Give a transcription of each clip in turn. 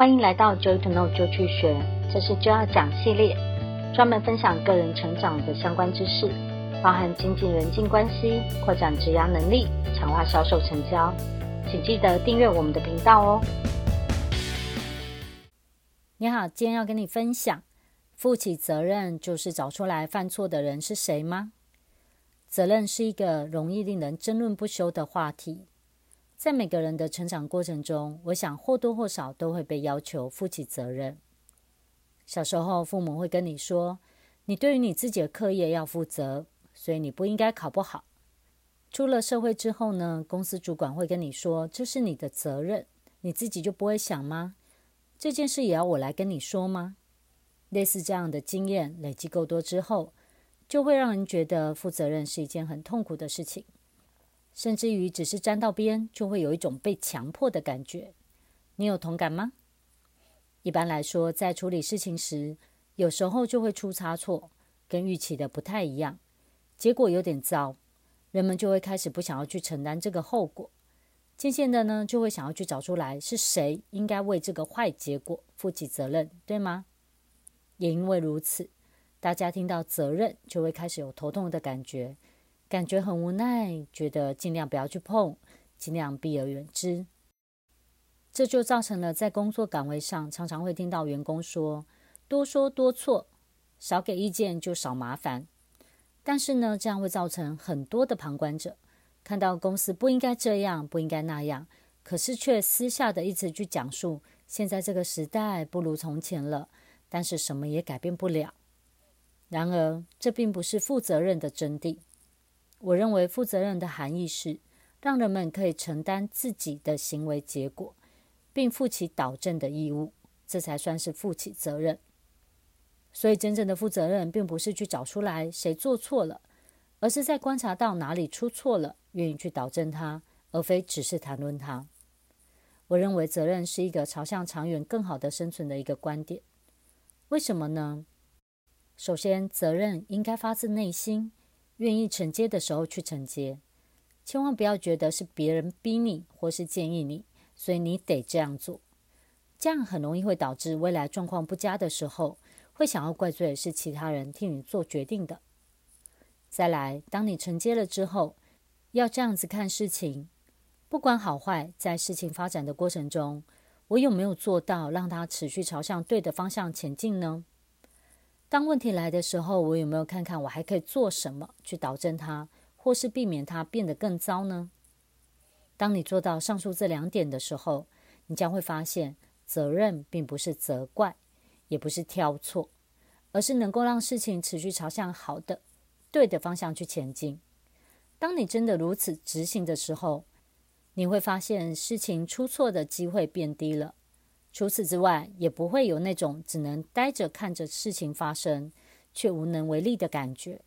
欢迎来到 Joy to Know 就去学，这是就要讲系列，专门分享个人成长的相关知识，包含经济人际关系、扩展职涯能力、强化销售成交。请记得订阅我们的频道哦。你好，今天要跟你分享，负起责任就是找出来犯错的人是谁吗？责任是一个容易令人争论不休的话题。在每个人的成长过程中，我想或多或少都会被要求负起责任。小时候，父母会跟你说：“你对于你自己的课业要负责，所以你不应该考不好。”出了社会之后呢，公司主管会跟你说：“这是你的责任，你自己就不会想吗？这件事也要我来跟你说吗？”类似这样的经验累积够多之后，就会让人觉得负责任是一件很痛苦的事情。甚至于只是沾到边，就会有一种被强迫的感觉。你有同感吗？一般来说，在处理事情时，有时候就会出差错，跟预期的不太一样，结果有点糟，人们就会开始不想要去承担这个后果。渐渐的呢，就会想要去找出来是谁应该为这个坏结果负起责任，对吗？也因为如此，大家听到责任就会开始有头痛的感觉。感觉很无奈，觉得尽量不要去碰，尽量避而远之。这就造成了在工作岗位上，常常会听到员工说：“多说多错，少给意见就少麻烦。”但是呢，这样会造成很多的旁观者看到公司不应该这样，不应该那样，可是却私下的一直去讲述现在这个时代不如从前了，但是什么也改变不了。然而，这并不是负责任的真谛。我认为负责任的含义是，让人们可以承担自己的行为结果，并负起导正的义务，这才算是负起责任。所以，真正的负责任，并不是去找出来谁做错了，而是在观察到哪里出错了，愿意去导正它，而非只是谈论它。我认为责任是一个朝向长远、更好的生存的一个观点。为什么呢？首先，责任应该发自内心。愿意承接的时候去承接，千万不要觉得是别人逼你或是建议你，所以你得这样做。这样很容易会导致未来状况不佳的时候，会想要怪罪是其他人替你做决定的。再来，当你承接了之后，要这样子看事情，不管好坏，在事情发展的过程中，我有没有做到让它持续朝向对的方向前进呢？当问题来的时候，我有没有看看我还可以做什么去导正它，或是避免它变得更糟呢？当你做到上述这两点的时候，你将会发现，责任并不是责怪，也不是挑错，而是能够让事情持续朝向好的、对的方向去前进。当你真的如此执行的时候，你会发现事情出错的机会变低了。除此之外，也不会有那种只能呆着看着事情发生，却无能为力的感觉。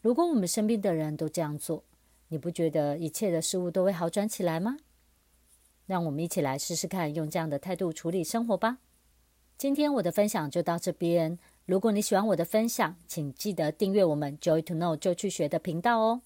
如果我们身边的人都这样做，你不觉得一切的事物都会好转起来吗？让我们一起来试试看，用这样的态度处理生活吧。今天我的分享就到这边。如果你喜欢我的分享，请记得订阅我们 Joy to Know 就去学的频道哦。